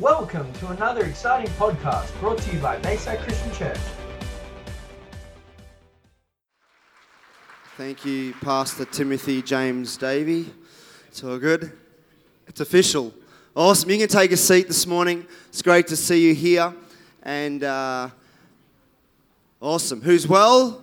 Welcome to another exciting podcast brought to you by Bayside Christian Church. Thank you, Pastor Timothy James Davey. It's all good. It's official. Awesome. You can take a seat this morning. It's great to see you here. And uh, awesome. Who's well?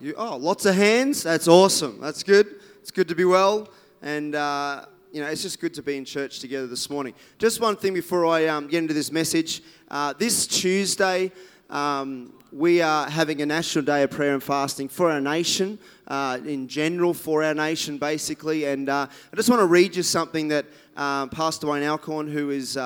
You, oh, lots of hands. That's awesome. That's good. It's good to be well. And, uh, you know, it's just good to be in church together this morning. Just one thing before I um, get into this message. Uh, this Tuesday, um, we are having a national day of prayer and fasting for our nation, uh, in general, for our nation, basically. And uh, I just want to read you something that uh, Pastor Wayne Alcorn, who is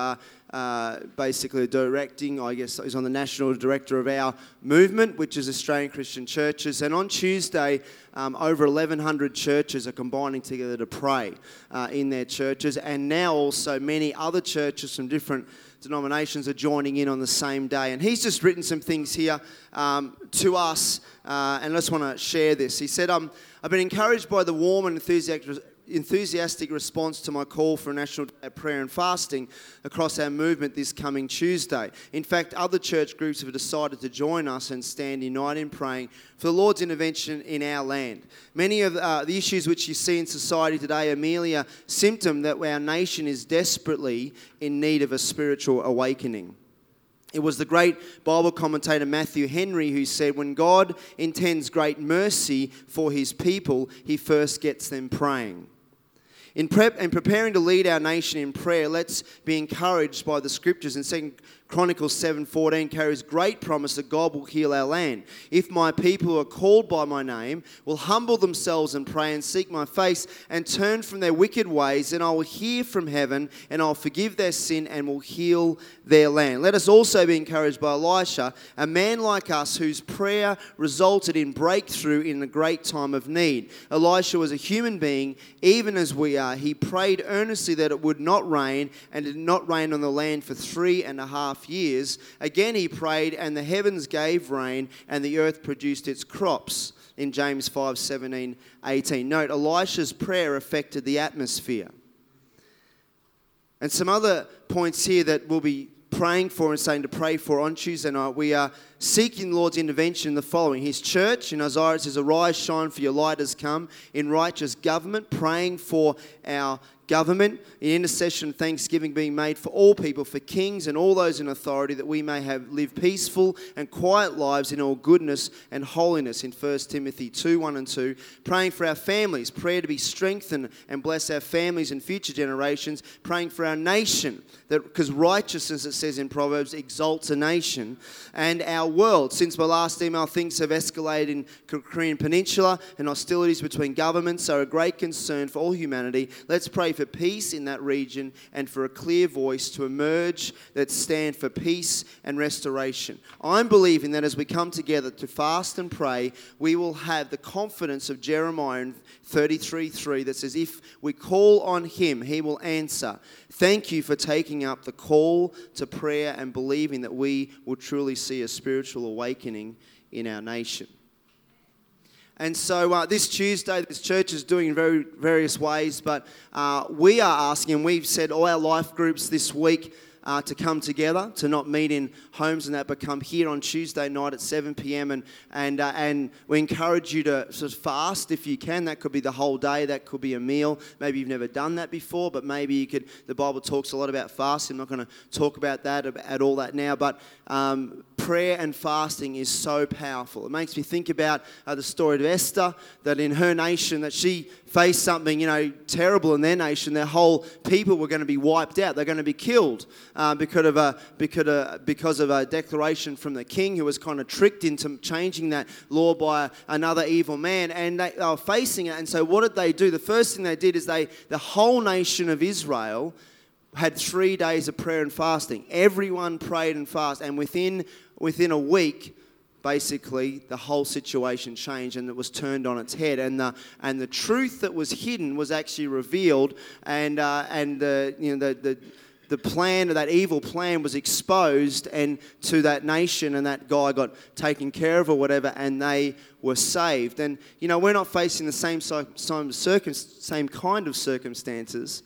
uh, basically directing, I guess, is on the national director of our movement, which is Australian Christian Churches. And on Tuesday, um, over 1,100 churches are combining together to pray uh, in their churches. And now also many other churches from different denominations are joining in on the same day. And he's just written some things here um, to us, uh, and I just want to share this. He said, um, I've been encouraged by the warm and enthusiastic enthusiastic response to my call for a national day of prayer and fasting across our movement this coming Tuesday. In fact, other church groups have decided to join us and stand united in praying for the Lord's intervention in our land. Many of uh, the issues which you see in society today are merely a symptom that our nation is desperately in need of a spiritual awakening. It was the great Bible commentator Matthew Henry who said, When God intends great mercy for his people, he first gets them praying. In, prep, in preparing to lead our nation in prayer, let's be encouraged by the scriptures in 2 Chronicles 7:14 carries great promise that God will heal our land. If my people who are called by my name will humble themselves and pray and seek my face and turn from their wicked ways, then I will hear from heaven and I'll forgive their sin and will heal their land. Let us also be encouraged by Elisha, a man like us whose prayer resulted in breakthrough in a great time of need. Elisha was a human being, even as we are. He prayed earnestly that it would not rain, and it did not rain on the land for three and a half half years. Again he prayed, and the heavens gave rain, and the earth produced its crops. In James 5 17, 18. Note, Elisha's prayer affected the atmosphere. And some other points here that we'll be praying for and saying to pray for on Tuesday night, we are seeking the Lord's intervention in the following. His church in Isaiah it says, Arise, shine, for your light has come. In righteous government, praying for our government, in intercession, thanksgiving being made for all people, for kings and all those in authority, that we may have live peaceful and quiet lives in all goodness and holiness. In 1 Timothy 2 1 and 2, praying for our families, prayer to be strengthened and bless our families and future generations, praying for our nation, that because righteousness, it says in Proverbs, exalts a nation, and our world. Since my last email, things have escalated in Korean Peninsula, and hostilities between governments are a great concern for all humanity. Let's pray for peace in that region and for a clear voice to emerge that stand for peace and restoration. I'm believing that as we come together to fast and pray, we will have the confidence of Jeremiah 33:3 that says, If we call on him, he will answer. Thank you for taking up the call to prayer and believing that we will truly see a spiritual awakening in our nation. And so uh, this Tuesday, this church is doing in very various ways, but uh, we are asking, and we've said all our life groups this week uh, to come together, to not meet in homes and that, but come here on Tuesday night at 7 p.m. And, and, uh, and we encourage you to sort of fast if you can. That could be the whole day, that could be a meal. Maybe you've never done that before, but maybe you could. The Bible talks a lot about fasting. I'm not going to talk about that, at all that now, but um, prayer and fasting is so powerful. It makes me think about uh, the story of Esther, that in her nation, that she faced something, you know, terrible in their nation. Their whole people were going to be wiped out. They're going to be killed uh, because, of a, because, of, because of a declaration from the king who was kind of tricked into changing that law by another evil man. And they, they were facing it. And so what did they do? The first thing they did is they, the whole nation of Israel, had three days of prayer and fasting. Everyone prayed and fasted, and within within a week, basically the whole situation changed and it was turned on its head and the and the truth that was hidden was actually revealed and uh, and the you know the, the the plan that evil plan was exposed and to that nation and that guy got taken care of or whatever and they were saved and you know we're not facing the same same, same kind of circumstances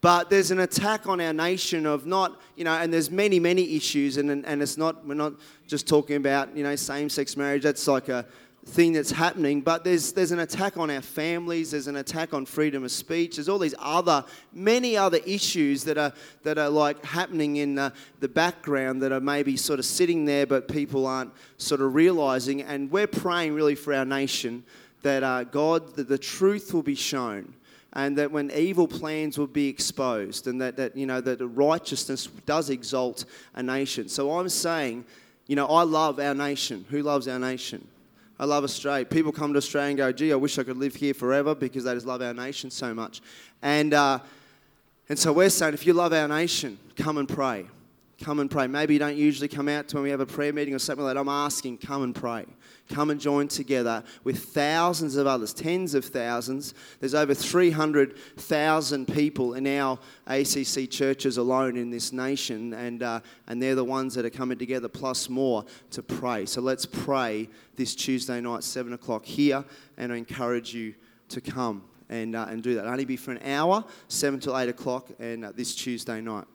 But there's an attack on our nation of not, you know, and there's many, many issues, and, and it's not, we're not just talking about, you know, same sex marriage. That's like a, thing that's happening, but there's, there's an attack on our families, there's an attack on freedom of speech, there's all these other, many other issues that are, that are like happening in the, the background that are maybe sort of sitting there, but people aren't sort of realizing. And we're praying really for our nation that uh, God, that the truth will be shown. And that when evil plans will be exposed, and that, that you know that righteousness does exalt a nation. So I'm saying, you know, I love our nation. Who loves our nation? I love Australia. People come to Australia and go, gee, I wish I could live here forever because they just love our nation so much. And, uh, and so we're saying, if you love our nation, come and pray. Come and pray. Maybe you don't usually come out to when we have a prayer meeting or something like that. I'm asking, come and pray. Come and join together with thousands of others, tens of thousands. There's over 300,000 people in our ACC churches alone in this nation, and, uh, and they're the ones that are coming together, plus more, to pray. So let's pray this Tuesday night, 7 o'clock here, and I encourage you to come and, uh, and do that. It'll only be for an hour, 7 till 8 o'clock, and uh, this Tuesday night.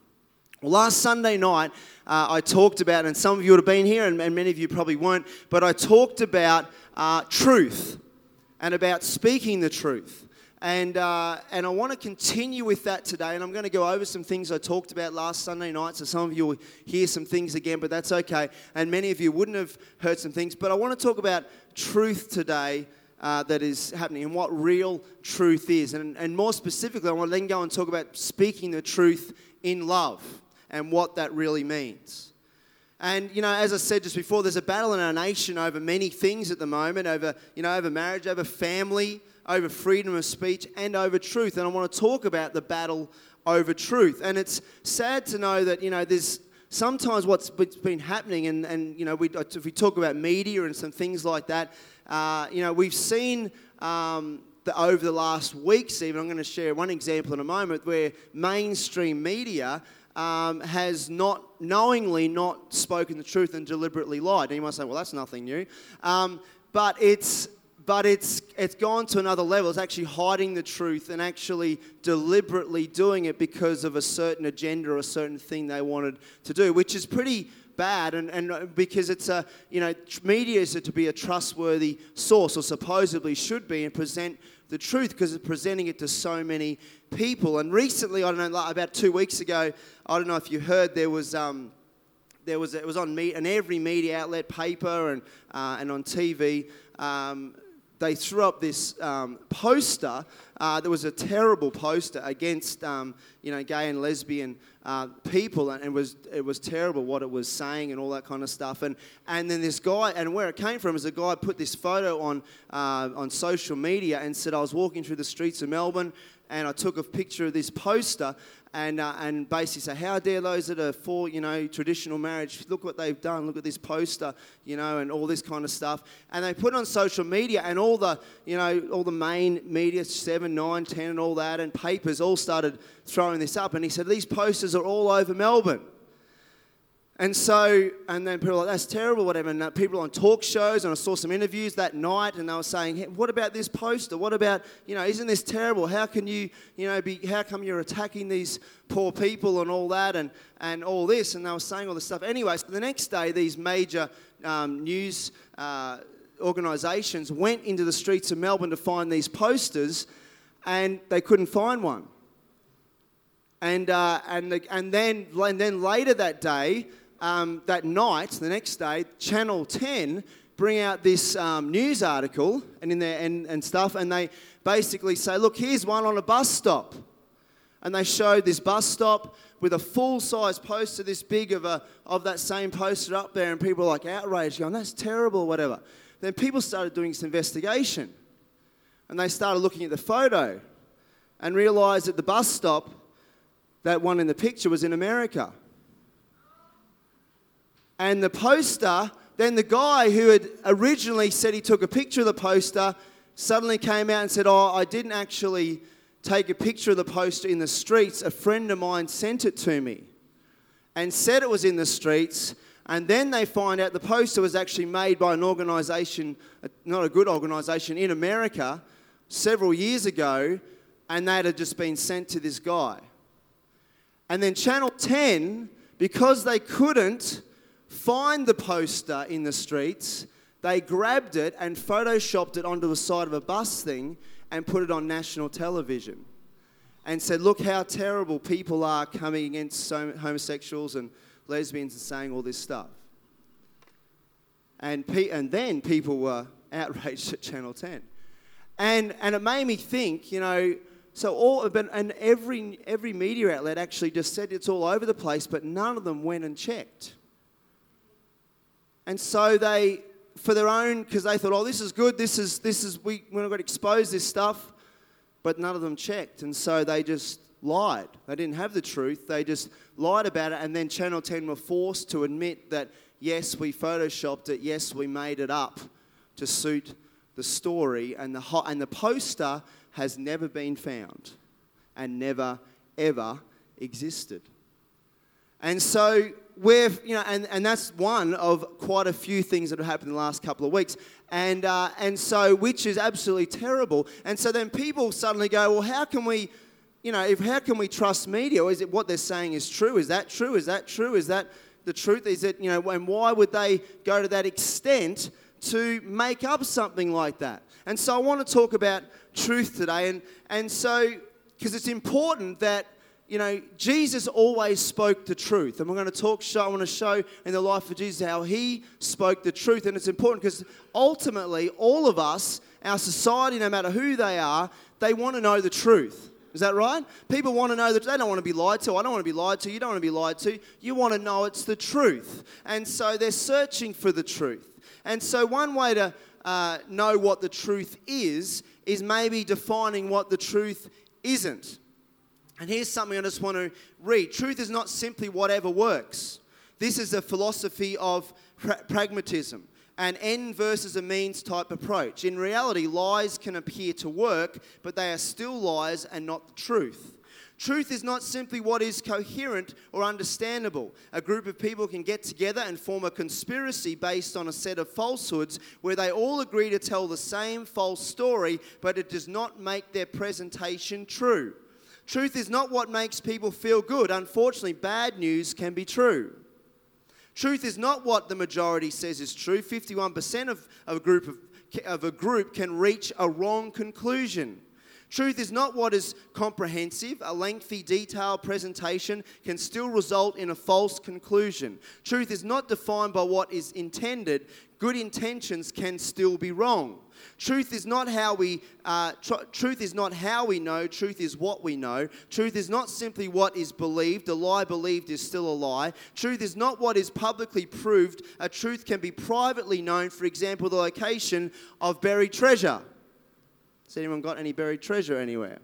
Well, last Sunday night, uh, I talked about, and some of you would have been here, and, and many of you probably weren't, but I talked about uh, truth and about speaking the truth. And, uh, and I want to continue with that today, and I'm going to go over some things I talked about last Sunday night. So some of you will hear some things again, but that's okay. And many of you wouldn't have heard some things. But I want to talk about truth today uh, that is happening and what real truth is. And, and more specifically, I want to then go and talk about speaking the truth in love and what that really means. And you know, as I said just before, there's a battle in our nation over many things at the moment, over you know, over marriage, over family, over freedom of speech, and over truth. And I want to talk about the battle over truth. And it's sad to know that you know there's sometimes what's been happening, and, and you know, we, if we talk about media and some things like that, uh, you know, we've seen. Um, the, over the last weeks, even, I'm going to share one example in a moment where mainstream media um, has not knowingly not spoken the truth and deliberately lied. And you might say, well, that's nothing new. Um, but it's but it's it's gone to another level. It's actually hiding the truth and actually deliberately doing it because of a certain agenda or a certain thing they wanted to do, which is pretty bad and, and uh, because it's a you know media is to be a trustworthy source or supposedly should be and present the truth because it's presenting it to so many people. And recently, I don't know, about two weeks ago, I don't know if you heard, there was. Um, there was it was on me and every media outlet, paper and uh, and on TV. Um, they threw up this um, poster. Uh, there was a terrible poster against um, you know gay and lesbian uh, people, and it was it was terrible what it was saying and all that kind of stuff. And and then this guy, and where it came from is a guy put this photo on uh, on social media and said I was walking through the streets of Melbourne and I took a picture of this poster and, uh, and basically say, how dare those that are for, you know, traditional marriage, look what they've done, look at this poster, you know, and all this kind of stuff. And they put it on social media and all the, you know, all the main media, 7, 9, 10 and all that, and papers all started throwing this up. And he said, these posters are all over Melbourne. And so, and then people were like, that's terrible, whatever. And people on talk shows, and I saw some interviews that night, and they were saying, hey, what about this poster? What about, you know, isn't this terrible? How can you, you know, be, how come you're attacking these poor people and all that, and, and all this? And they were saying all this stuff. Anyway, so the next day, these major um, news uh, organisations went into the streets of Melbourne to find these posters, and they couldn't find one. And, uh, and, the, and, then, and then later that day, um, that night, the next day, Channel 10 bring out this um, news article and in there and, and stuff, and they basically say, look, here's one on a bus stop. And they showed this bus stop with a full-size poster this big of, a, of that same poster up there, and people were like outraged, going, that's terrible, whatever. Then people started doing this investigation, and they started looking at the photo and realised that the bus stop, that one in the picture, was in America. And the poster, then the guy who had originally said he took a picture of the poster suddenly came out and said, Oh, I didn't actually take a picture of the poster in the streets. A friend of mine sent it to me and said it was in the streets. And then they find out the poster was actually made by an organisation, not a good organisation, in America several years ago, and that had just been sent to this guy. And then Channel 10, because they couldn't find the poster in the streets, they grabbed it and photoshopped it onto the side of a bus thing and put it on national television and said, Look how terrible people are coming against homosexuals and lesbians and saying all this stuff. And, pe- and then people were outraged at Channel 10. And, and it made me think, you know, so all, but, and every, every media outlet actually just said it's all over the place, but none of them went and checked. And so they, for their own, because they thought, oh, this is good, this is, this is, we, we're going to expose this stuff, but none of them checked. And so they just lied. They didn't have the truth, they just lied about it. And then Channel 10 were forced to admit that, yes, we photoshopped it, yes, we made it up to suit the story. And the, ho- and the poster has never been found and never, ever existed. And so we're, you know, and, and that's one of quite a few things that have happened in the last couple of weeks. And, uh, and so, which is absolutely terrible. And so then people suddenly go, well, how can we, you know, if, how can we trust media? Is it what they're saying is true? Is that true? Is that true? Is that the truth? Is it, you know, and why would they go to that extent to make up something like that? And so I want to talk about truth today. And, and so, because it's important that, you know, Jesus always spoke the truth. And we're going to talk, show, I want to show in the life of Jesus how he spoke the truth. And it's important because ultimately, all of us, our society, no matter who they are, they want to know the truth. Is that right? People want to know that they don't want to be lied to. I don't want to be lied to. You don't want to be lied to. You want to know it's the truth. And so they're searching for the truth. And so, one way to uh, know what the truth is, is maybe defining what the truth isn't. And here's something I just want to read Truth is not simply whatever works. This is a philosophy of pra- pragmatism, an end versus a means type approach. In reality, lies can appear to work, but they are still lies and not the truth. Truth is not simply what is coherent or understandable. A group of people can get together and form a conspiracy based on a set of falsehoods where they all agree to tell the same false story, but it does not make their presentation true. Truth is not what makes people feel good. Unfortunately, bad news can be true. Truth is not what the majority says is true. 51% of, of, a group of, of a group can reach a wrong conclusion. Truth is not what is comprehensive. A lengthy, detailed presentation can still result in a false conclusion. Truth is not defined by what is intended. Good intentions can still be wrong. Truth is not how we uh, tr- truth is not how we know. Truth is what we know. Truth is not simply what is believed. A lie believed is still a lie. Truth is not what is publicly proved. A truth can be privately known. For example, the location of buried treasure. Has anyone got any buried treasure anywhere?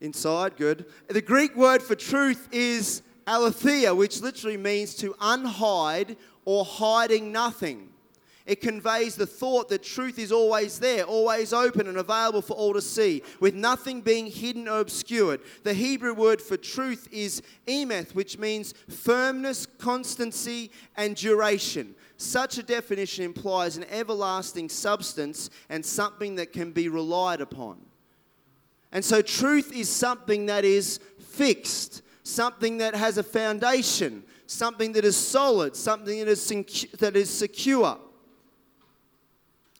Inside, good. The Greek word for truth is aletheia, which literally means to unhide or hiding nothing. It conveys the thought that truth is always there, always open and available for all to see, with nothing being hidden or obscured. The Hebrew word for truth is emeth, which means firmness, constancy, and duration. Such a definition implies an everlasting substance and something that can be relied upon. And so, truth is something that is fixed, something that has a foundation, something that is solid, something that is, that is secure.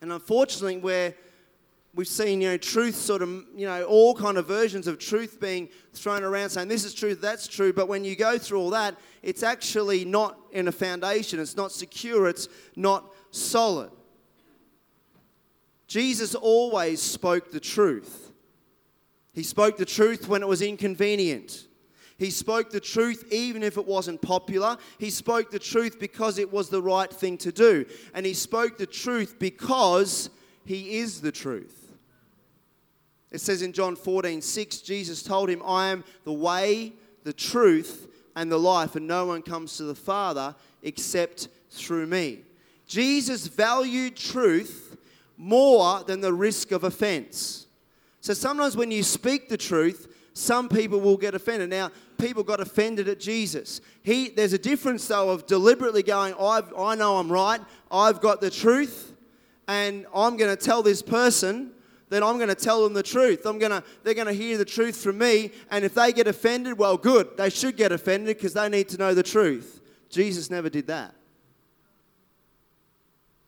And unfortunately, where we've seen, you know, truth sort of, you know, all kind of versions of truth being thrown around saying this is true, that's true. But when you go through all that, it's actually not in a foundation, it's not secure, it's not solid. Jesus always spoke the truth. He spoke the truth when it was inconvenient. He spoke the truth even if it wasn't popular. He spoke the truth because it was the right thing to do. And he spoke the truth because he is the truth. It says in John 14, 6, Jesus told him, I am the way, the truth, and the life, and no one comes to the Father except through me. Jesus valued truth more than the risk of offense. So sometimes when you speak the truth, some people will get offended. Now, people got offended at Jesus. He, there's a difference, though, of deliberately going, I've, I know I'm right, I've got the truth, and I'm going to tell this person then I'm going to tell them the truth. I'm going to, they're going to hear the truth from me. And if they get offended, well, good. They should get offended because they need to know the truth. Jesus never did that.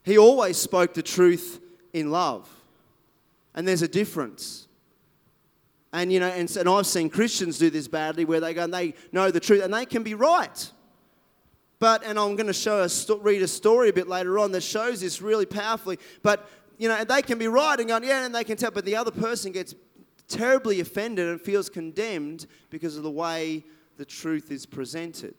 He always spoke the truth in love. And there's a difference. And, you know, and, and I've seen Christians do this badly where they go and they know the truth and they can be right. But, and I'm going to show a, read a story a bit later on that shows this really powerfully. But, you know, and they can be right and going, yeah, and they can tell, but the other person gets terribly offended and feels condemned because of the way the truth is presented.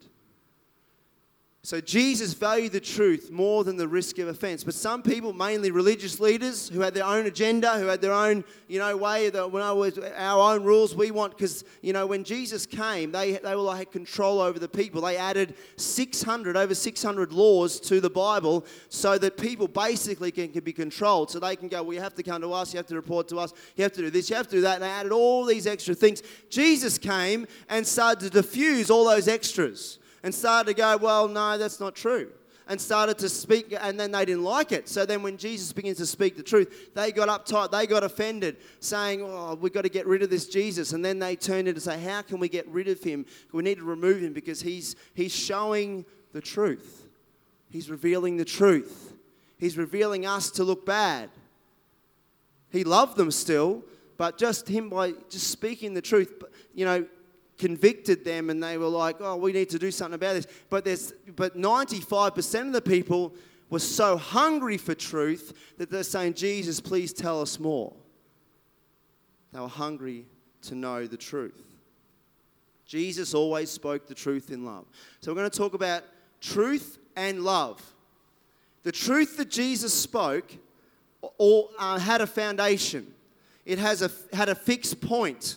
So Jesus valued the truth more than the risk of offense. But some people, mainly religious leaders, who had their own agenda, who had their own, you know, way, that when I was our own rules, we want because you know when Jesus came, they they like had control over the people. They added 600 over 600 laws to the Bible so that people basically can, can be controlled. So they can go, well, you have to come to us, you have to report to us, you have to do this, you have to do that. And they added all these extra things. Jesus came and started to diffuse all those extras and started to go, well, no, that's not true. And started to speak, and then they didn't like it. So then, when Jesus begins to speak the truth, they got uptight, they got offended, saying, Oh, we've got to get rid of this Jesus. And then they turned in to say, How can we get rid of him? We need to remove him because he's, he's showing the truth, he's revealing the truth, he's revealing us to look bad. He loved them still, but just him by just speaking the truth, you know, convicted them and they were like, oh, we need to do something about this. But, there's, but 95% of the people were so hungry for truth that they're saying, Jesus, please tell us more. They were hungry to know the truth. Jesus always spoke the truth in love. So we're going to talk about truth and love. The truth that Jesus spoke all, uh, had a foundation. It has a, had a fixed point.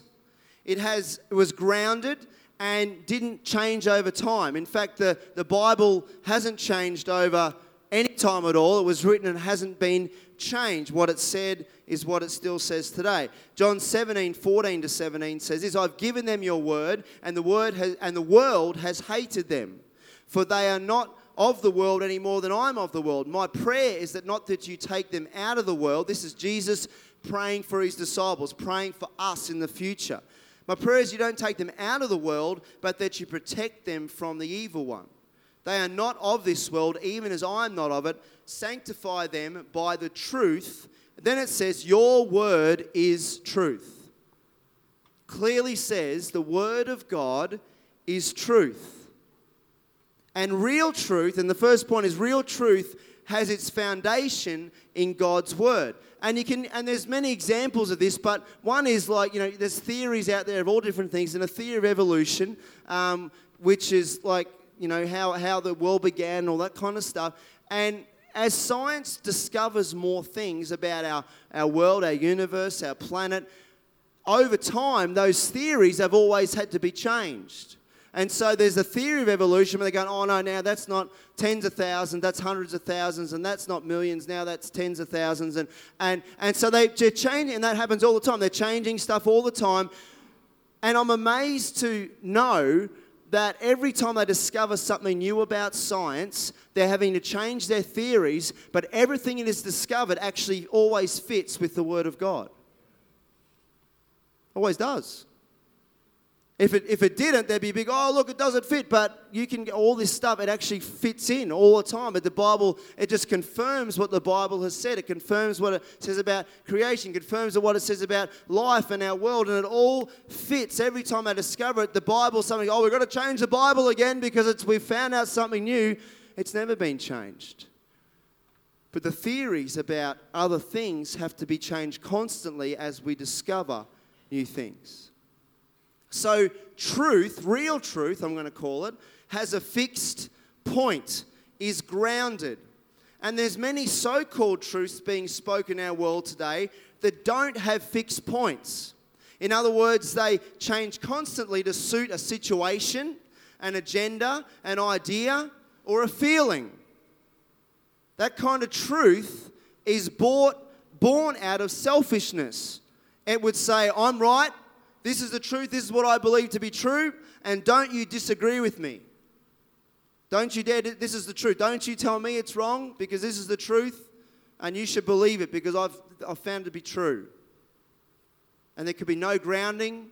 It, has, it was grounded and didn't change over time. In fact, the, the Bible hasn't changed over any time at all. It was written and hasn't been changed. What it said is what it still says today. John 17, 14 to 17 says this I've given them your word, and the word has, and the world has hated them. For they are not of the world any more than I'm of the world. My prayer is that not that you take them out of the world. This is Jesus praying for his disciples, praying for us in the future. My prayer is you don't take them out of the world, but that you protect them from the evil one. They are not of this world, even as I am not of it. Sanctify them by the truth. Then it says, Your word is truth. Clearly says the word of God is truth. And real truth, and the first point is real truth has its foundation in God's word. And you can and there's many examples of this, but one is like, you know, there's theories out there of all different things, and a theory of evolution, um, which is like, you know, how, how the world began, all that kind of stuff. And as science discovers more things about our, our world, our universe, our planet, over time, those theories have always had to be changed. And so there's a theory of evolution where they're going, oh no, now that's not tens of thousands, that's hundreds of thousands, and that's not millions, now that's tens of thousands. And, and, and so they, they're changing, and that happens all the time. They're changing stuff all the time. And I'm amazed to know that every time they discover something new about science, they're having to change their theories, but everything that is discovered actually always fits with the Word of God. Always does. If it, if it didn't, there'd be big, oh, look, it doesn't fit. But you can get all this stuff, it actually fits in all the time. But the Bible, it just confirms what the Bible has said. It confirms what it says about creation, confirms what it says about life and our world. And it all fits every time I discover it. The Bible, something, oh, we've got to change the Bible again because it's, we've found out something new. It's never been changed. But the theories about other things have to be changed constantly as we discover new things. So, truth, real truth, I'm going to call it, has a fixed point, is grounded. And there's many so-called truths being spoken in our world today that don't have fixed points. In other words, they change constantly to suit a situation, an agenda, an idea, or a feeling. That kind of truth is bought, born out of selfishness. It would say, I'm right, this is the truth. This is what I believe to be true. And don't you disagree with me. Don't you dare. This is the truth. Don't you tell me it's wrong because this is the truth. And you should believe it because I've, I've found it to be true. and there could be no grounding,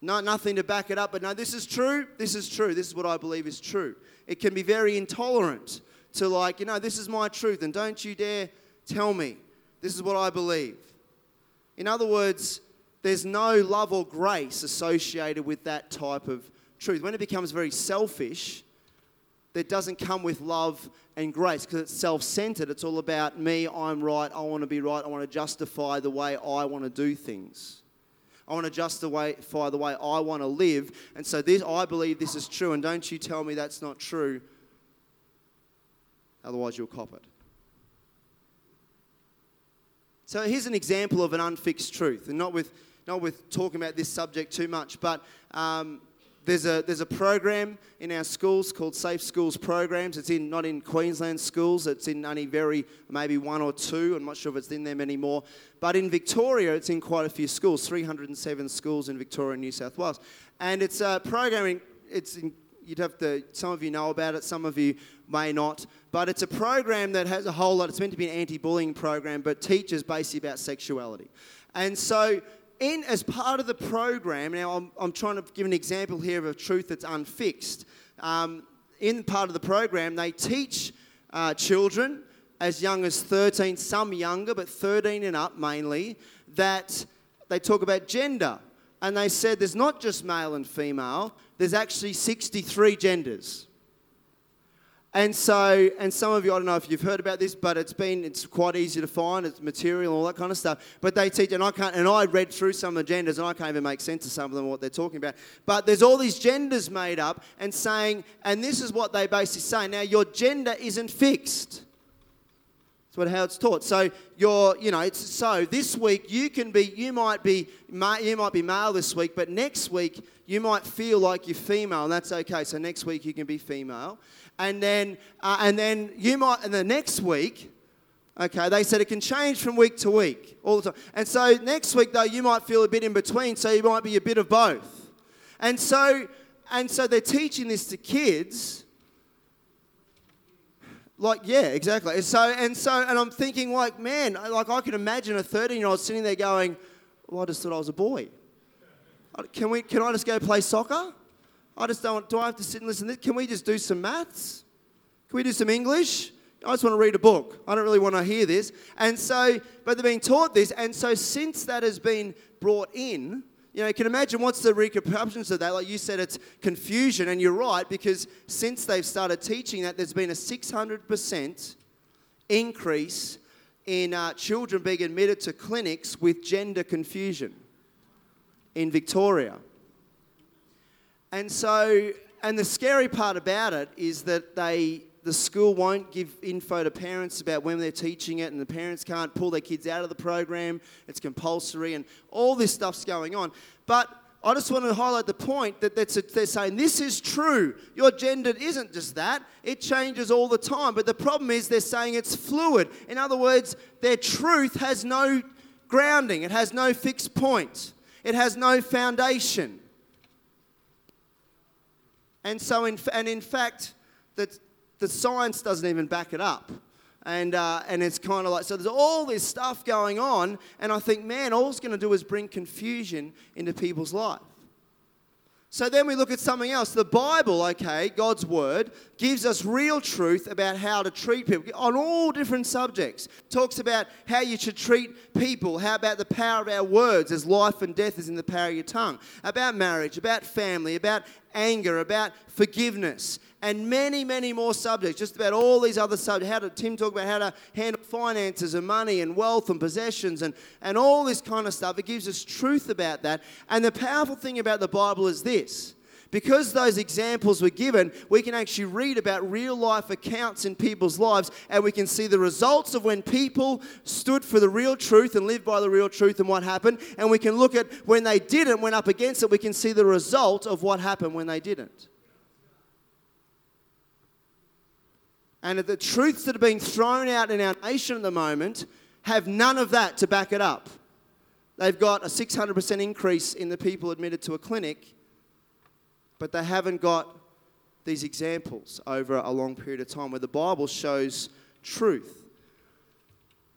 no, nothing to back it up. But no, this is true. This is true. This is what I believe is true. It can be very intolerant to, like, you know, this is my truth, and don't you dare tell me. This is what I believe. In other words, there's no love or grace associated with that type of truth. When it becomes very selfish, that doesn't come with love and grace because it's self centered. It's all about me, I'm right, I want to be right, I want to justify the way I want to do things. I want to justify the way I want to live. And so this, I believe this is true, and don't you tell me that's not true. Otherwise, you'll cop it. So here's an example of an unfixed truth, and not with, not with talking about this subject too much, but um, there's a, there's a program in our schools called Safe Schools Programs. It's in, not in Queensland schools, it's in only very, maybe one or two. I'm not sure if it's in them anymore. But in Victoria, it's in quite a few schools, 307 schools in Victoria and New South Wales. And it's a programming, it's in, you'd have to, some of you know about it, some of you may not. But it's a program that has a whole lot, it's meant to be an anti bullying program, but teaches basically about sexuality. And so in as part of the program, now I'm, I'm trying to give an example here of a truth that's unfixed. Um, in part of the program, they teach uh, children as young as 13, some younger, but 13 and up mainly, that they talk about gender. And they said there's not just male and female, there's actually 63 genders. And so, and some of you, I don't know if you've heard about this, but it's been, it's quite easy to find, it's material all that kind of stuff. But they teach, and I can't, and I read through some genders, and I can't even make sense of some of them, what they're talking about. But there's all these genders made up and saying, and this is what they basically say. Now, your gender isn't fixed. That's what how it's taught. So you're, you know, it's so this week you can be, you might be, you might be male this week, but next week you might feel like you're female, and that's okay. So next week you can be female. And then uh, and then you might and the next week okay they said it can change from week to week all the time. And so next week though you might feel a bit in between so you might be a bit of both. And so and so they're teaching this to kids. Like yeah exactly. And so and so and i'm thinking like man like i can imagine a 13 year old sitting there going well i just thought i was a boy can we can i just go play soccer I just don't, do I have to sit and listen? Can we just do some maths? Can we do some English? I just want to read a book. I don't really want to hear this. And so, but they're being taught this. And so, since that has been brought in, you know, you can imagine what's the repercussions of that. Like you said, it's confusion. And you're right, because since they've started teaching that, there's been a 600% increase in uh, children being admitted to clinics with gender confusion in Victoria. And so, and the scary part about it is that they, the school won't give info to parents about when they're teaching it, and the parents can't pull their kids out of the program. It's compulsory, and all this stuff's going on. But I just want to highlight the point that a, they're saying this is true. Your gender isn't just that, it changes all the time. But the problem is they're saying it's fluid. In other words, their truth has no grounding, it has no fixed point, it has no foundation. And so, in, and in fact, the, the science doesn't even back it up. And, uh, and it's kind of like, so there's all this stuff going on, and I think, man, all it's going to do is bring confusion into people's life. So then we look at something else. The Bible, okay, God's Word, gives us real truth about how to treat people on all different subjects. Talks about how you should treat people, how about the power of our words, as life and death is in the power of your tongue, about marriage, about family, about anger, about forgiveness, and many, many more subjects. Just about all these other subjects. How did Tim talk about how to handle finances and money and wealth and possessions and, and all this kind of stuff? It gives us truth about that. And the powerful thing about the Bible is this. Because those examples were given, we can actually read about real life accounts in people's lives and we can see the results of when people stood for the real truth and lived by the real truth and what happened. And we can look at when they didn't, went up against it, we can see the result of what happened when they didn't. And the truths that are being thrown out in our nation at the moment have none of that to back it up. They've got a 600% increase in the people admitted to a clinic, but they haven't got these examples over a long period of time where the Bible shows truth.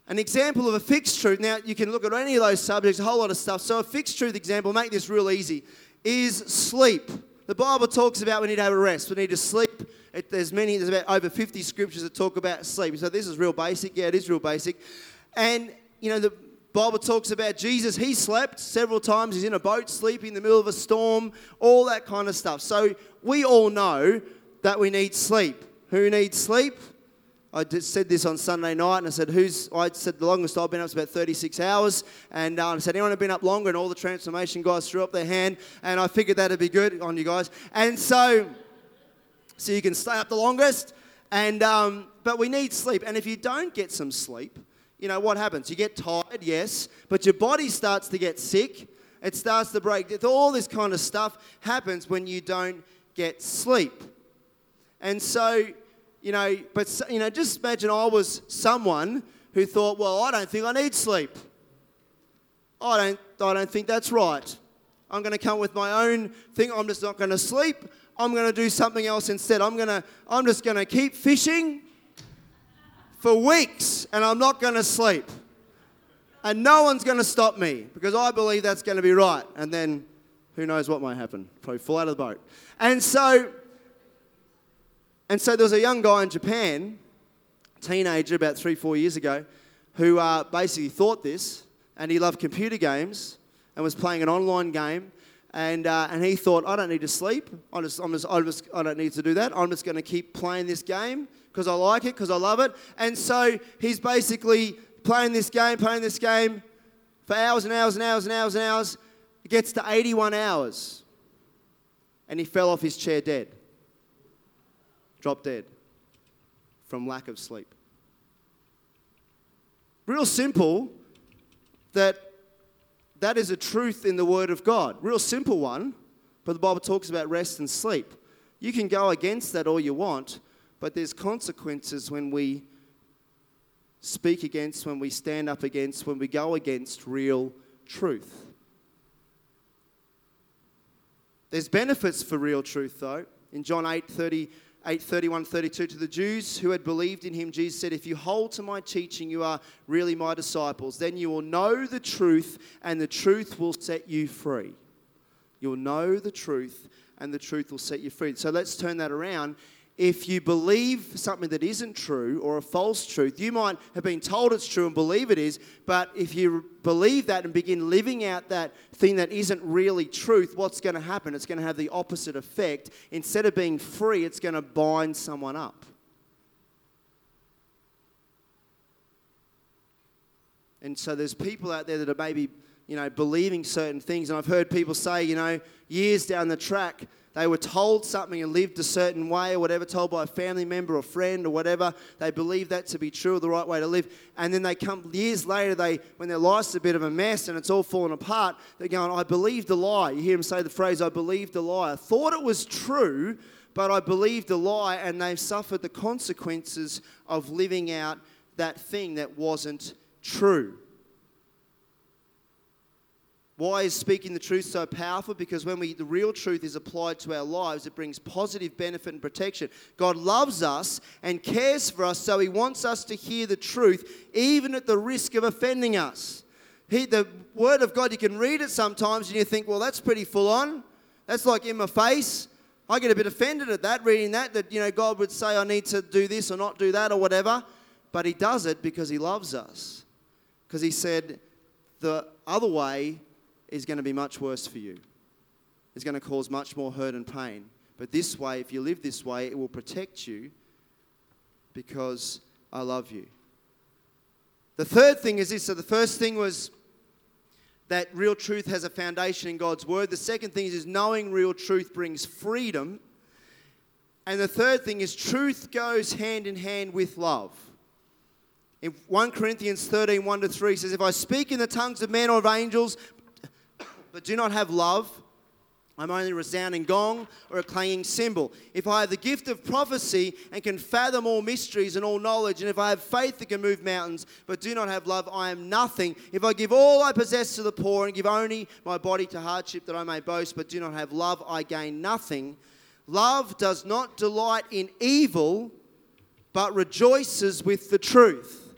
An example of a fixed truth, now you can look at any of those subjects, a whole lot of stuff. So, a fixed truth example, make this real easy, is sleep. The Bible talks about we need to have a rest, we need to sleep. It, there's many, there's about over 50 scriptures that talk about sleep. So, this is real basic. Yeah, it is real basic. And, you know, the Bible talks about Jesus, he slept several times. He's in a boat, sleeping in the middle of a storm, all that kind of stuff. So, we all know that we need sleep. Who needs sleep? I just said this on Sunday night, and I said, "Who's?" I said the longest I've been up is about 36 hours, and uh, I said, "Anyone have been up longer?" And all the transformation guys threw up their hand, and I figured that'd be good on you guys. And so, so you can stay up the longest, and um, but we need sleep. And if you don't get some sleep, you know what happens? You get tired, yes, but your body starts to get sick. It starts to break. All this kind of stuff happens when you don't get sleep. And so you know, but, you know, just imagine I was someone who thought, well, I don't think I need sleep. I don't, I don't think that's right. I'm going to come with my own thing. I'm just not going to sleep. I'm going to do something else instead. I'm, going to, I'm just going to keep fishing for weeks and I'm not going to sleep. And no one's going to stop me because I believe that's going to be right. And then who knows what might happen? Probably fall out of the boat. And so and so there was a young guy in Japan, teenager about three, four years ago, who uh, basically thought this, and he loved computer games and was playing an online game. And, uh, and he thought, I don't need to sleep. I, just, I'm just, I, just, I don't need to do that. I'm just going to keep playing this game because I like it, because I love it. And so he's basically playing this game, playing this game for hours and hours and hours and hours and hours. It gets to 81 hours. And he fell off his chair dead drop dead from lack of sleep. Real simple that that is a truth in the Word of God. Real simple one, but the Bible talks about rest and sleep. You can go against that all you want, but there's consequences when we speak against, when we stand up against, when we go against real truth. There's benefits for real truth, though. In John 8 30, 8 31 32 to the Jews who had believed in him, Jesus said, If you hold to my teaching, you are really my disciples. Then you will know the truth, and the truth will set you free. You'll know the truth, and the truth will set you free. So let's turn that around if you believe something that isn't true or a false truth, you might have been told it's true and believe it is, but if you believe that and begin living out that thing that isn't really truth, what's going to happen? It's going to have the opposite effect. Instead of being free, it's going to bind someone up. And so there's people out there that are maybe, you know, believing certain things. And I've heard people say, you know, years down the track, they were told something and lived a certain way or whatever, told by a family member or friend or whatever. They believe that to be true or the right way to live. And then they come years later, they when their life's a bit of a mess and it's all falling apart, they're going, I believed a lie. You hear them say the phrase, I believed a lie. I thought it was true, but I believed a lie, and they've suffered the consequences of living out that thing that wasn't true. Why is speaking the truth so powerful? Because when we, the real truth is applied to our lives, it brings positive benefit and protection. God loves us and cares for us, so He wants us to hear the truth, even at the risk of offending us. He, the Word of God, you can read it sometimes and you think, well, that's pretty full on. That's like in my face. I get a bit offended at that, reading that, that, you know, God would say I need to do this or not do that or whatever. But He does it because He loves us. Because He said, the other way is going to be much worse for you. It's going to cause much more hurt and pain. But this way, if you live this way, it will protect you because I love you. The third thing is this so the first thing was that real truth has a foundation in God's word. The second thing is, is knowing real truth brings freedom. And the third thing is truth goes hand in hand with love. In 1 Corinthians 13, 1 to 3 says, If I speak in the tongues of men or of angels, but do not have love, I'm only a resounding gong or a clanging cymbal. If I have the gift of prophecy and can fathom all mysteries and all knowledge, and if I have faith that can move mountains, but do not have love, I am nothing. If I give all I possess to the poor and give only my body to hardship that I may boast, but do not have love, I gain nothing. Love does not delight in evil, but rejoices with the truth.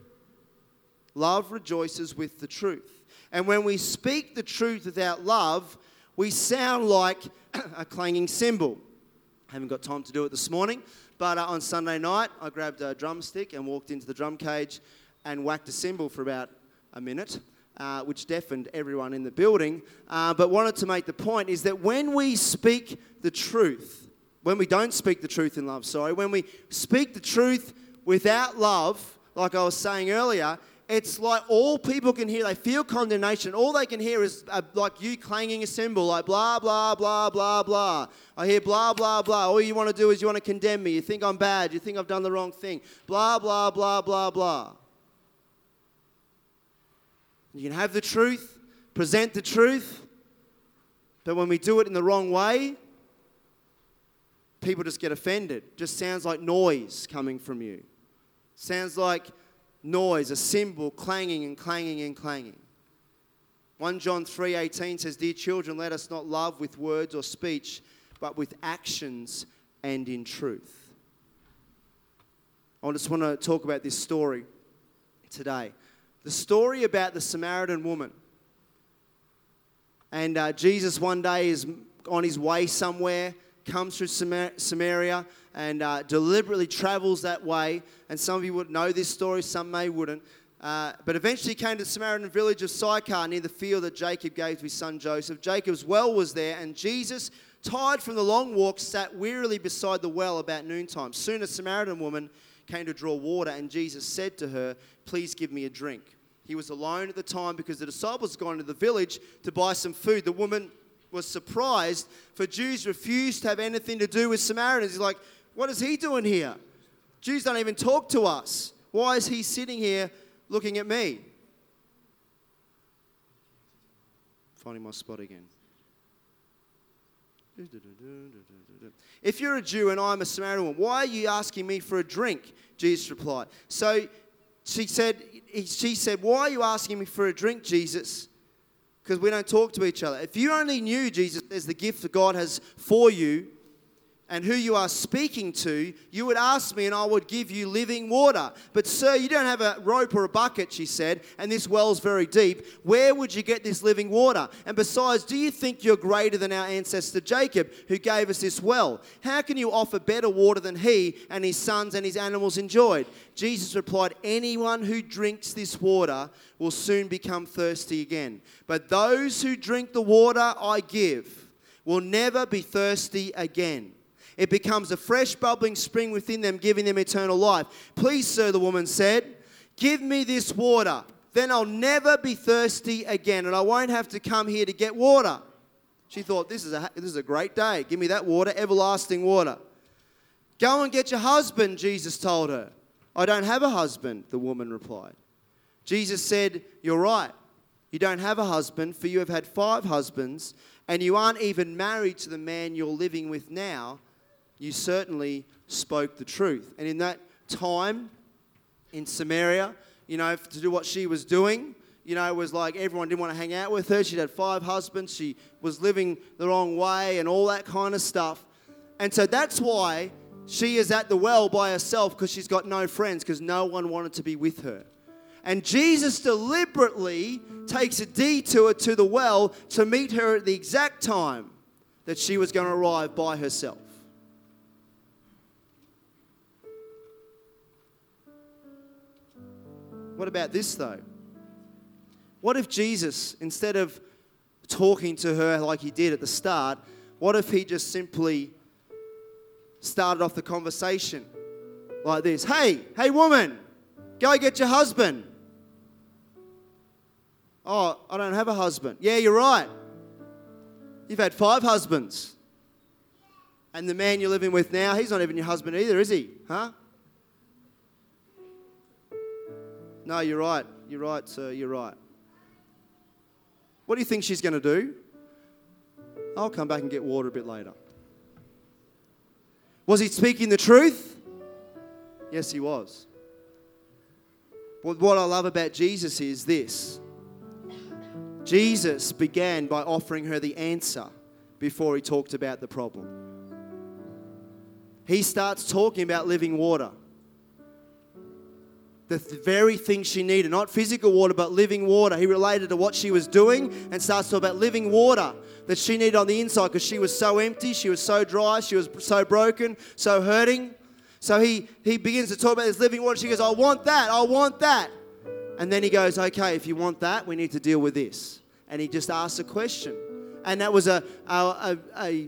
Love rejoices with the truth. And when we speak the truth without love, we sound like a clanging cymbal. I haven't got time to do it this morning, but uh, on Sunday night, I grabbed a drumstick and walked into the drum cage and whacked a cymbal for about a minute. Uh, which deafened everyone in the building, uh, but wanted to make the point is that when we speak the truth, when we don't speak the truth in love, sorry, when we speak the truth without love, like I was saying earlier, it's like all people can hear, they feel condemnation. All they can hear is uh, like you clanging a cymbal, like blah, blah, blah, blah, blah. I hear blah, blah, blah. All you want to do is you want to condemn me. You think I'm bad. You think I've done the wrong thing. Blah, blah, blah, blah, blah. You can have the truth, present the truth, but when we do it in the wrong way, people just get offended. Just sounds like noise coming from you. Sounds like noise, a cymbal clanging and clanging and clanging. 1 John 3:18 says, "Dear children, let us not love with words or speech, but with actions and in truth." I just want to talk about this story today. The story about the Samaritan woman. And uh, Jesus one day is on his way somewhere, comes through Samaria, and uh, deliberately travels that way. And some of you would know this story, some may wouldn't. Uh, but eventually came to the Samaritan village of Sychar near the field that Jacob gave to his son Joseph. Jacob's well was there, and Jesus, tired from the long walk, sat wearily beside the well about noontime. Soon a Samaritan woman came to draw water, and Jesus said to her, Please give me a drink. He was alone at the time because the disciples had gone to the village to buy some food. The woman was surprised, for Jews refused to have anything to do with Samaritans. He's like, What is he doing here? Jews don't even talk to us. Why is he sitting here looking at me? Finding my spot again. If you're a Jew and I'm a Samaritan, why are you asking me for a drink? Jesus replied. So she said, she said, Why are you asking me for a drink, Jesus? Because we don't talk to each other. If you only knew, Jesus, as the gift that God has for you, and who you are speaking to, you would ask me and I would give you living water. But, sir, you don't have a rope or a bucket, she said, and this well's very deep. Where would you get this living water? And besides, do you think you're greater than our ancestor Jacob, who gave us this well? How can you offer better water than he and his sons and his animals enjoyed? Jesus replied, Anyone who drinks this water will soon become thirsty again. But those who drink the water I give will never be thirsty again. It becomes a fresh, bubbling spring within them, giving them eternal life. Please, sir, the woman said, give me this water. Then I'll never be thirsty again, and I won't have to come here to get water. She thought, this is a, this is a great day. Give me that water, everlasting water. Go and get your husband, Jesus told her. I don't have a husband, the woman replied. Jesus said, You're right. You don't have a husband, for you have had five husbands, and you aren't even married to the man you're living with now you certainly spoke the truth. And in that time in Samaria, you know, to do what she was doing, you know, it was like everyone didn't want to hang out with her. She'd had five husbands. She was living the wrong way and all that kind of stuff. And so that's why she is at the well by herself because she's got no friends because no one wanted to be with her. And Jesus deliberately takes a detour to the well to meet her at the exact time that she was going to arrive by herself. What about this though? What if Jesus, instead of talking to her like he did at the start, what if he just simply started off the conversation like this Hey, hey, woman, go get your husband. Oh, I don't have a husband. Yeah, you're right. You've had five husbands. And the man you're living with now, he's not even your husband either, is he? Huh? No, you're right. You're right, sir. You're right. What do you think she's going to do? I'll come back and get water a bit later. Was he speaking the truth? Yes, he was. But what I love about Jesus is this Jesus began by offering her the answer before he talked about the problem. He starts talking about living water the th- very thing she needed, not physical water, but living water. He related to what she was doing and starts to talk about living water that she needed on the inside because she was so empty, she was so dry, she was so broken, so hurting. So he, he begins to talk about this living water. She goes, I want that, I want that. And then he goes, Okay, if you want that, we need to deal with this. And he just asks a question. And that was a, a, a, a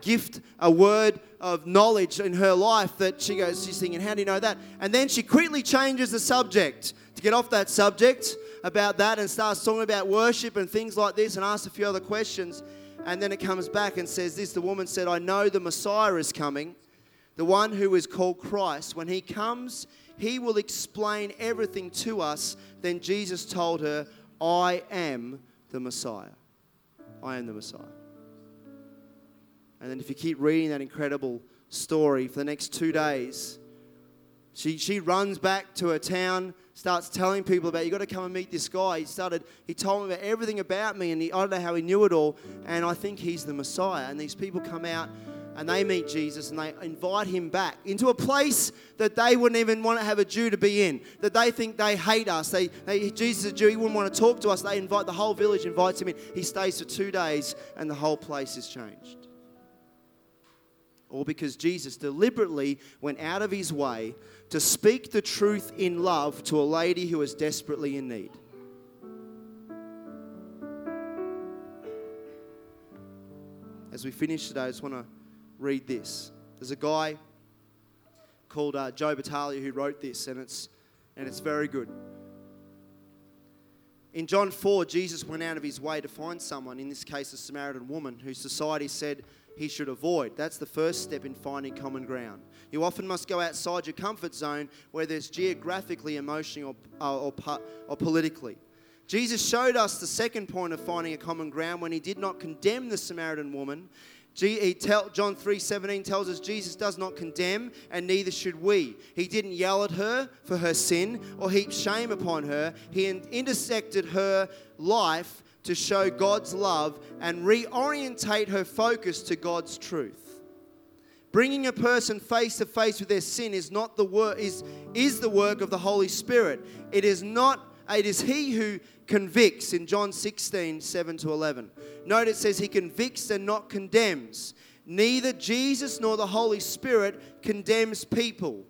gift, a word of knowledge in her life that she goes, she's thinking, How do you know that? And then she quickly changes the subject to get off that subject about that and starts talking about worship and things like this and asks a few other questions. And then it comes back and says this The woman said, I know the Messiah is coming, the one who is called Christ. When he comes, he will explain everything to us. Then Jesus told her, I am the Messiah. I am the Messiah. And then if you keep reading that incredible story for the next two days, she, she runs back to her town, starts telling people about, you got to come and meet this guy. He started, he told me about everything about me, and he, I don't know how he knew it all, and I think he's the Messiah. And these people come out and they meet Jesus and they invite him back into a place that they wouldn't even want to have a Jew to be in, that they think they hate us. They, they, Jesus is a Jew, he wouldn't want to talk to us. They invite, the whole village invites him in. He stays for two days and the whole place is changed. Because Jesus deliberately went out of his way to speak the truth in love to a lady who was desperately in need. As we finish today, I just want to read this. There's a guy called uh, Joe Battaglia who wrote this, and it's, and it's very good. In John 4, Jesus went out of his way to find someone, in this case a Samaritan woman, who society said he should avoid. That's the first step in finding common ground. You often must go outside your comfort zone, whether it's geographically, emotionally, or, uh, or, or, or politically. Jesus showed us the second point of finding a common ground when he did not condemn the Samaritan woman. John 3:17 tells us Jesus does not condemn, and neither should we. He didn't yell at her for her sin or heap shame upon her. He intersected her life to show God's love and reorientate her focus to God's truth. Bringing a person face to face with their sin is not the work is, is the work of the Holy Spirit. It is not it is he who convicts in John 16, 7 to 11. Note it says he convicts and not condemns. Neither Jesus nor the Holy Spirit condemns people.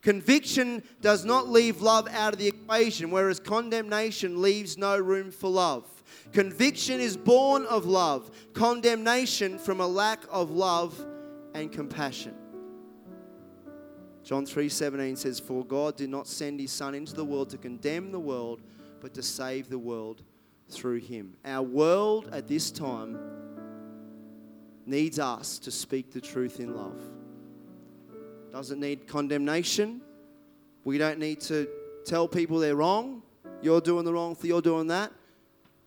Conviction does not leave love out of the equation, whereas condemnation leaves no room for love. Conviction is born of love, condemnation from a lack of love and compassion. John 3:17 says for God did not send his son into the world to condemn the world but to save the world through him. Our world at this time needs us to speak the truth in love. Doesn't need condemnation. We don't need to tell people they're wrong. You're doing the wrong thing, you're doing that.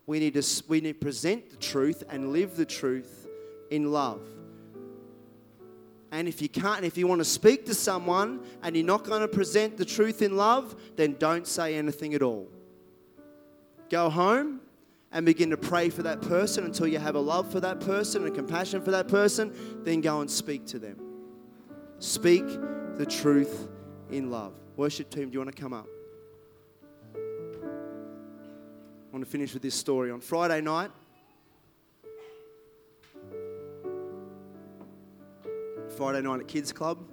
We need to we need to present the truth and live the truth in love. And if you can't, if you want to speak to someone and you're not going to present the truth in love, then don't say anything at all. Go home and begin to pray for that person until you have a love for that person and compassion for that person. Then go and speak to them. Speak the truth in love. Worship team, do you want to come up? I want to finish with this story. On Friday night, Friday night at Kids Club.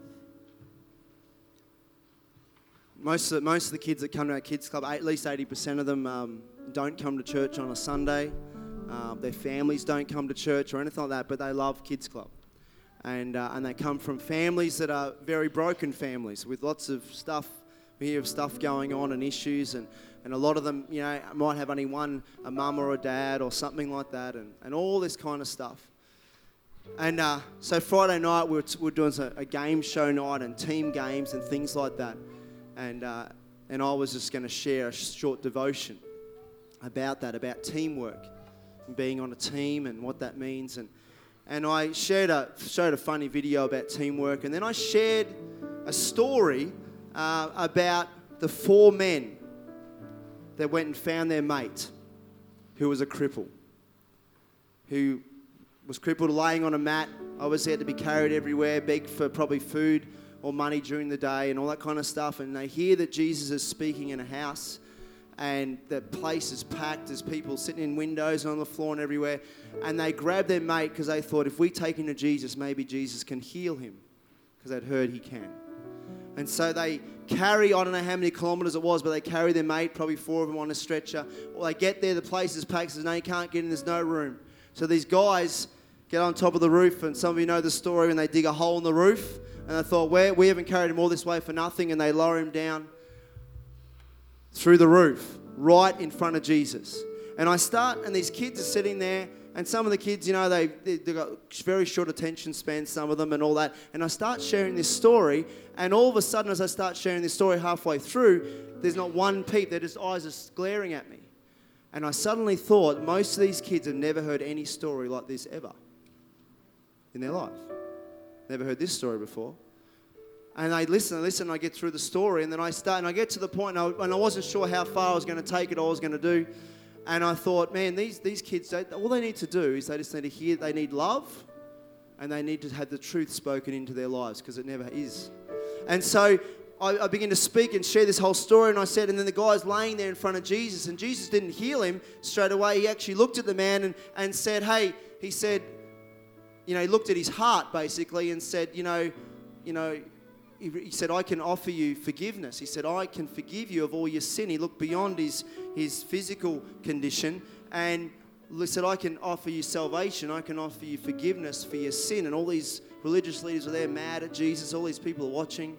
Most of, the, most of the kids that come to our Kids Club, at least 80% of them, um, don't come to church on a Sunday. Uh, their families don't come to church or anything like that, but they love Kids Club. And, uh, and they come from families that are very broken families with lots of stuff. We hear of stuff going on and issues, and, and a lot of them, you know, might have only one, a mum or a dad or something like that, and, and all this kind of stuff. And uh, so Friday night, we were, t- we were doing a, game show night and team games and things like that. And, uh, and I was just going to share a short devotion about that, about teamwork and being on a team and what that means. And, and I shared a, showed a funny video about teamwork. And then I shared a story uh, about the four men that went and found their mate who was a cripple, who was crippled, laying on a mat, obviously had to be carried everywhere, begged for probably food or money during the day and all that kind of stuff. And they hear that Jesus is speaking in a house and the place is packed. There's people sitting in windows and on the floor and everywhere. And they grab their mate because they thought if we take him to Jesus, maybe Jesus can heal him because they'd heard he can. And so they carry, I don't know how many kilometres it was, but they carry their mate, probably four of them on a stretcher. Well, they get there, the place is packed, says, no, you can't get in, there's no room. So these guys get on top of the roof, and some of you know the story, and they dig a hole in the roof. And they thought, well, we haven't carried him all this way for nothing, and they lower him down through the roof, right in front of Jesus. And I start, and these kids are sitting there, and some of the kids, you know, they, they, have got very short attention spans, some of them, and all that. And I start sharing this story, and all of a sudden, as I start sharing this story halfway through, there's not one peep, their just eyes are glaring at me. And I suddenly thought, most of these kids have never heard any story like this ever in their life. Never heard this story before. And I listen, I listen, and I get through the story, and then I start, and I get to the point, and I, and I wasn't sure how far I was going to take it, or I was going to do. And I thought, man, these, these kids, they, all they need to do is they just need to hear, they need love, and they need to have the truth spoken into their lives, because it never is. And so I, I to speak and share this whole story, and I said, and then the guy's laying there in front of Jesus, and Jesus didn't heal him straight away. He actually looked at the man and, and said, hey, he said, you know, he looked at his heart basically and said, you know, you know, he, he said, I can offer you forgiveness. He said, I can forgive you of all your sin. He looked beyond his, his physical condition and said, I can offer you salvation. I can offer you forgiveness for your sin. And all these religious leaders were there mad at Jesus. All these people are watching.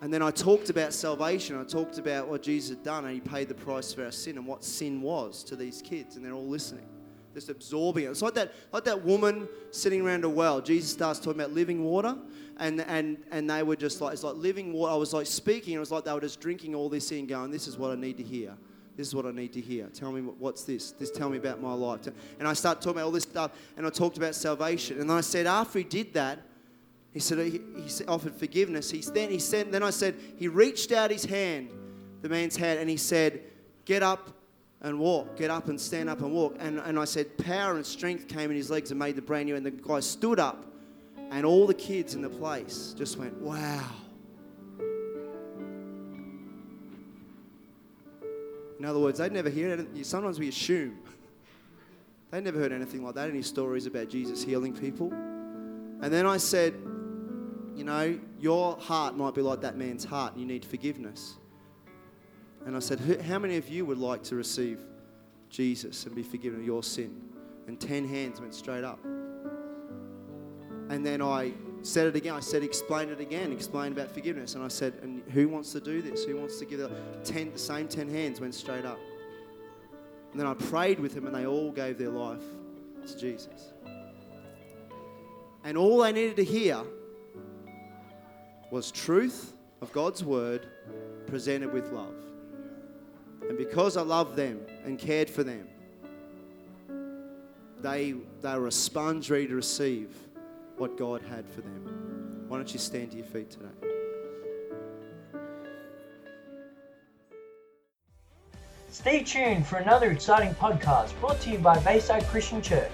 And then I talked about salvation. I talked about what Jesus had done and he paid the price for our sin and what sin was to these kids. And they're all listening just absorbing it. It's like that, like that woman sitting around a well. Jesus starts talking about living water, and and and they were just like it's like living water. I was like speaking, and it was like they were just drinking all this in, going, "This is what I need to hear. This is what I need to hear. Tell me what's this? This tell me about my life." And I start talking about all this stuff, and I talked about salvation. And I said, after he did that, he said he, he offered forgiveness. He then he said, then I said he reached out his hand, the man's hand, and he said, "Get up." And walk, get up and stand up and walk. And, and I said, power and strength came in his legs and made the brand new. And the guy stood up, and all the kids in the place just went, wow. In other words, they'd never heard it. Sometimes we assume. They never heard anything like that, any stories about Jesus healing people. And then I said, you know, your heart might be like that man's heart, and you need forgiveness. And I said, How many of you would like to receive Jesus and be forgiven of your sin? And 10 hands went straight up. And then I said it again. I said, Explain it again. Explain about forgiveness. And I said, And who wants to do this? Who wants to give the, 10, the same 10 hands went straight up. And then I prayed with them, and they all gave their life to Jesus. And all they needed to hear was truth of God's word presented with love. And because I loved them and cared for them, they, they were a sponge ready to receive what God had for them. Why don't you stand to your feet today? Stay tuned for another exciting podcast brought to you by Bayside Christian Church.